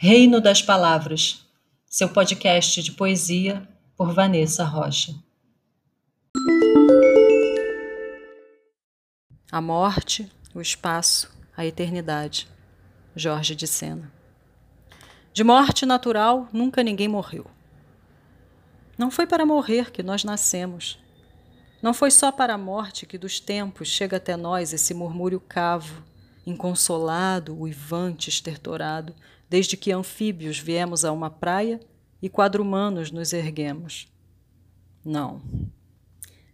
Reino das Palavras, seu podcast de poesia por Vanessa Rocha. A morte, o espaço, a eternidade. Jorge de Sena. De morte natural, nunca ninguém morreu. Não foi para morrer que nós nascemos. Não foi só para a morte que dos tempos chega até nós esse murmúrio cavo, inconsolado, uivante, estertorado, desde que anfíbios viemos a uma praia e quadrumanos nos erguemos. Não.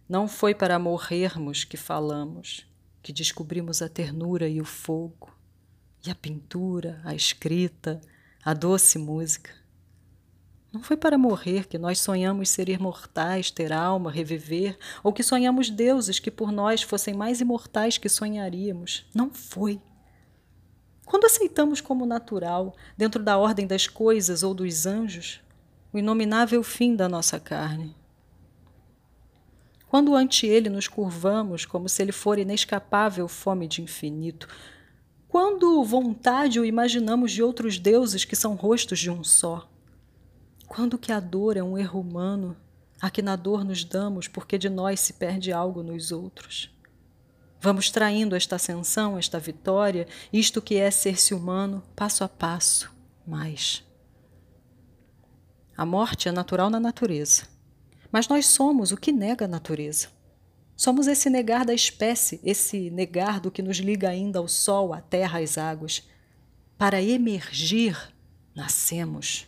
Não foi para morrermos que falamos, que descobrimos a ternura e o fogo, e a pintura, a escrita, a doce música. Não foi para morrer que nós sonhamos ser imortais, ter alma, reviver, ou que sonhamos deuses que por nós fossem mais imortais que sonharíamos. Não foi. Quando aceitamos como natural, dentro da ordem das coisas ou dos anjos, o inominável fim da nossa carne. Quando ante ele nos curvamos como se ele for inescapável fome de infinito, quando vontade o imaginamos de outros deuses que são rostos de um só, quando que a dor é um erro humano, a que na dor nos damos porque de nós se perde algo nos outros. Vamos traindo esta ascensão, esta vitória, isto que é ser-se humano, passo a passo, mais. A morte é natural na natureza, mas nós somos o que nega a natureza. Somos esse negar da espécie, esse negar do que nos liga ainda ao sol, à terra, às águas. Para emergir, nascemos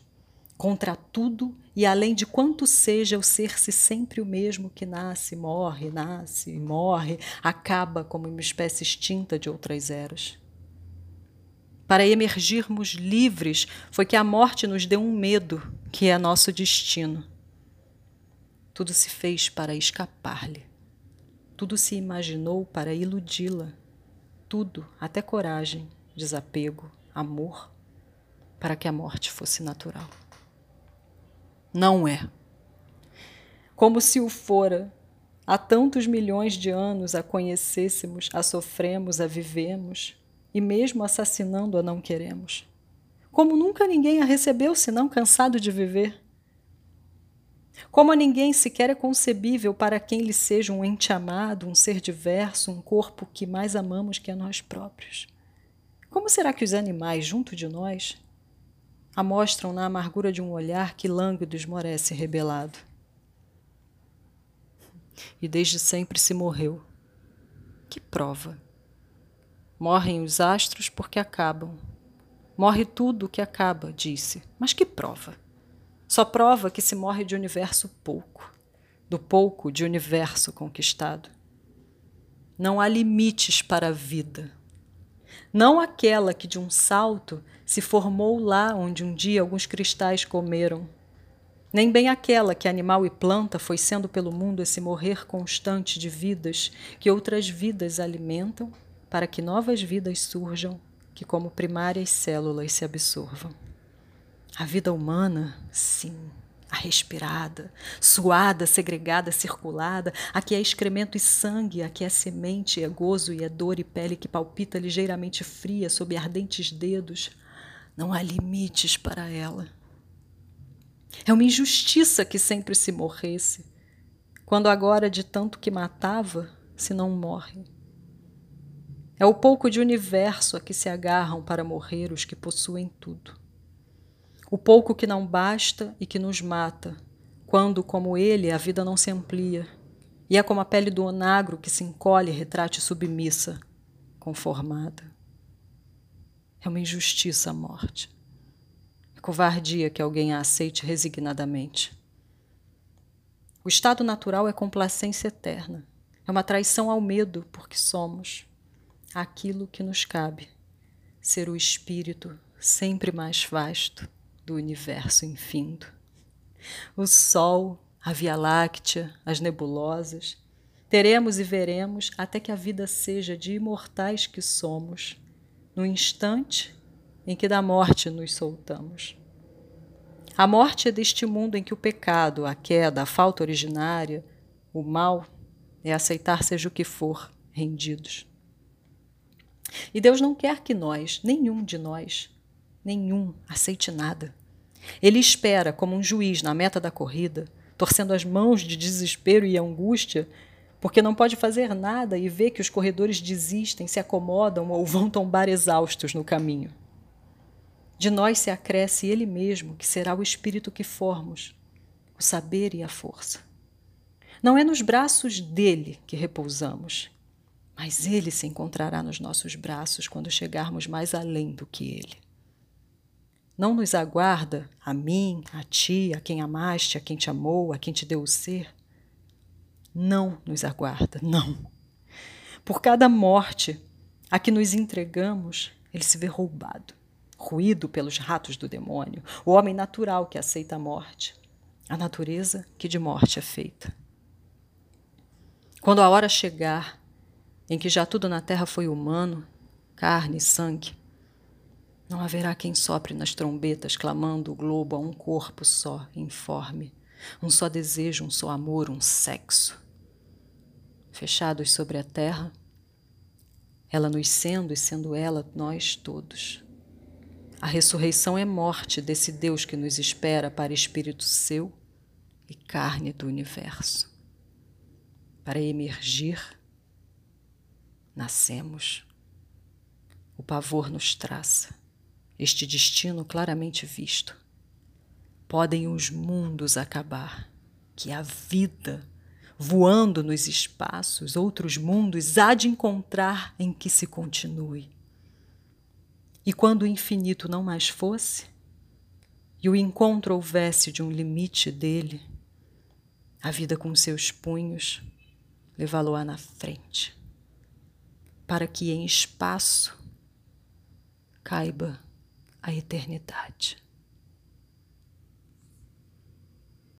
contra tudo e além de quanto seja o ser-se sempre o mesmo que nasce, morre, nasce e morre, acaba como uma espécie extinta de outras eras. Para emergirmos livres, foi que a morte nos deu um medo, que é nosso destino. Tudo se fez para escapar-lhe. Tudo se imaginou para iludi-la. Tudo, até coragem, desapego, amor, para que a morte fosse natural. Não é. Como se o fora. Há tantos milhões de anos a conhecêssemos, a sofremos, a vivemos, e mesmo assassinando a não queremos. Como nunca ninguém a recebeu senão cansado de viver. Como a ninguém sequer é concebível para quem lhe seja um ente amado, um ser diverso, um corpo que mais amamos que a nós próprios. Como será que os animais, junto de nós, amostram na amargura de um olhar que lânguido esmorece rebelado. E desde sempre se morreu. Que prova! Morrem os astros porque acabam. Morre tudo que acaba, disse. Mas que prova! Só prova que se morre de universo pouco, do pouco de universo conquistado. Não há limites para a vida não aquela que de um salto se formou lá onde um dia alguns cristais comeram, nem bem aquela que animal e planta foi sendo pelo mundo esse morrer constante de vidas que outras vidas alimentam para que novas vidas surjam que como primárias células se absorvam. A vida humana, sim, a respirada, suada, segregada, circulada, aqui é excremento e sangue, aqui é semente, é gozo e é dor e pele que palpita ligeiramente fria sob ardentes dedos. Não há limites para ela. É uma injustiça que sempre se morresse, quando agora de tanto que matava, se não morre. É o pouco de universo a que se agarram para morrer os que possuem tudo o pouco que não basta e que nos mata, quando, como ele, a vida não se amplia, e é como a pele do onagro que se encolhe retrate submissa, conformada. É uma injustiça a morte. É covardia que alguém a aceite resignadamente. O estado natural é complacência eterna. É uma traição ao medo, porque somos aquilo que nos cabe, ser o espírito sempre mais vasto do universo infindo. O Sol, a Via Láctea, as nebulosas, teremos e veremos até que a vida seja de imortais que somos, no instante em que da morte nos soltamos. A morte é deste mundo em que o pecado, a queda, a falta originária, o mal, é aceitar seja o que for, rendidos. E Deus não quer que nós, nenhum de nós, nenhum aceite nada. Ele espera, como um juiz na meta da corrida, torcendo as mãos de desespero e angústia, porque não pode fazer nada e vê que os corredores desistem, se acomodam ou vão tombar exaustos no caminho. De nós se acresce Ele mesmo, que será o Espírito que formos, o saber e a força. Não é nos braços dele que repousamos, mas ele se encontrará nos nossos braços quando chegarmos mais além do que ele. Não nos aguarda a mim, a ti, a quem amaste, a quem te amou, a quem te deu o ser. Não nos aguarda, não. Por cada morte a que nos entregamos, ele se vê roubado, ruído pelos ratos do demônio, o homem natural que aceita a morte, a natureza que de morte é feita. Quando a hora chegar em que já tudo na terra foi humano, carne e sangue, não haverá quem sopre nas trombetas, clamando o globo a um corpo só, informe, um só desejo, um só amor, um sexo. Fechados sobre a terra, ela nos sendo e sendo ela nós todos. A ressurreição é morte desse Deus que nos espera para espírito seu e carne do universo. Para emergir, nascemos. O pavor nos traça este destino claramente visto. Podem os mundos acabar, que a vida, voando nos espaços, outros mundos há de encontrar em que se continue. E quando o infinito não mais fosse, e o encontro houvesse de um limite dele, a vida com seus punhos levá-lo-á na frente, para que em espaço caiba a eternidade.